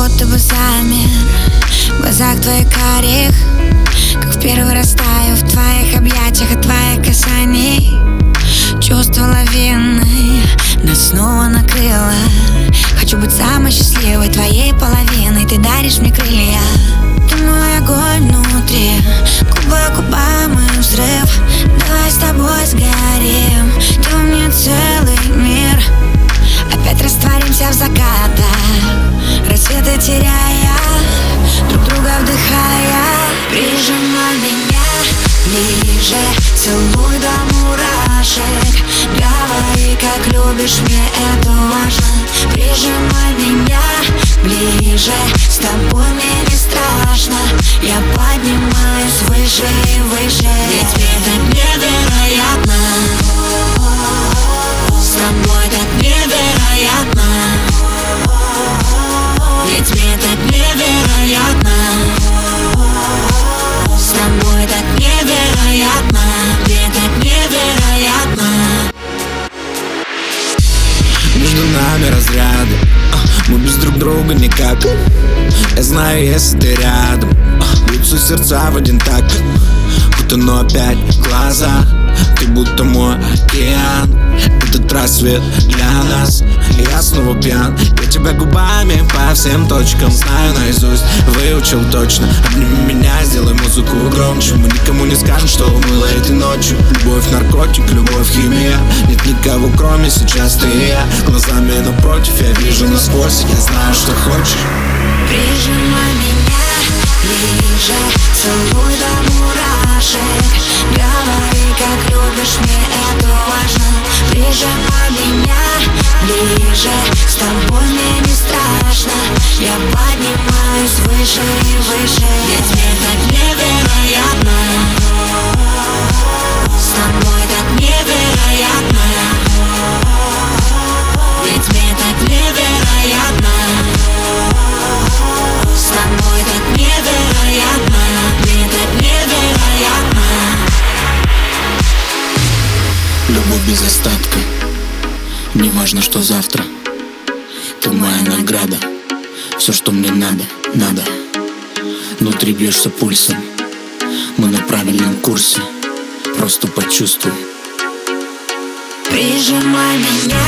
будто бы замер В глазах твоих карих Как в первый раз таю в твоих объятиях От твоих касаний. Чувство лавины Нас снова накрыло. Хочу быть самой счастливой твоей половиной. Ты даришь мне крылья Целуй до мурашек. Говори, как любишь, мне это важно. Прижимай меня ближе С тобой мне не страшно. Я поднимаюсь разряды. А, Мы без друг друга никак. Я знаю, если ты рядом. А, Бьются сердца в один такт Будто но опять в глазах Ты будто мой океан. Этот рассвет для нас. Я пьян Я тебя губами по всем точкам Знаю наизусть, выучил точно. Обними меня, сделай музыку громче. Мы никому не скажем, что было этой ночью. Любовь, наркотик, любовь, химия. Нет никого, кроме сейчас ты и я. Глазами напротив, я вижу насквозь. Я знаю, что хочешь. Прижимай меня ближе. Целуй до мурашек без остатка. Не важно, что завтра. Ты моя награда. Все, что мне надо, надо. Внутри бьешься пульсом. Мы на правильном курсе. Просто почувствуй. Прижимай меня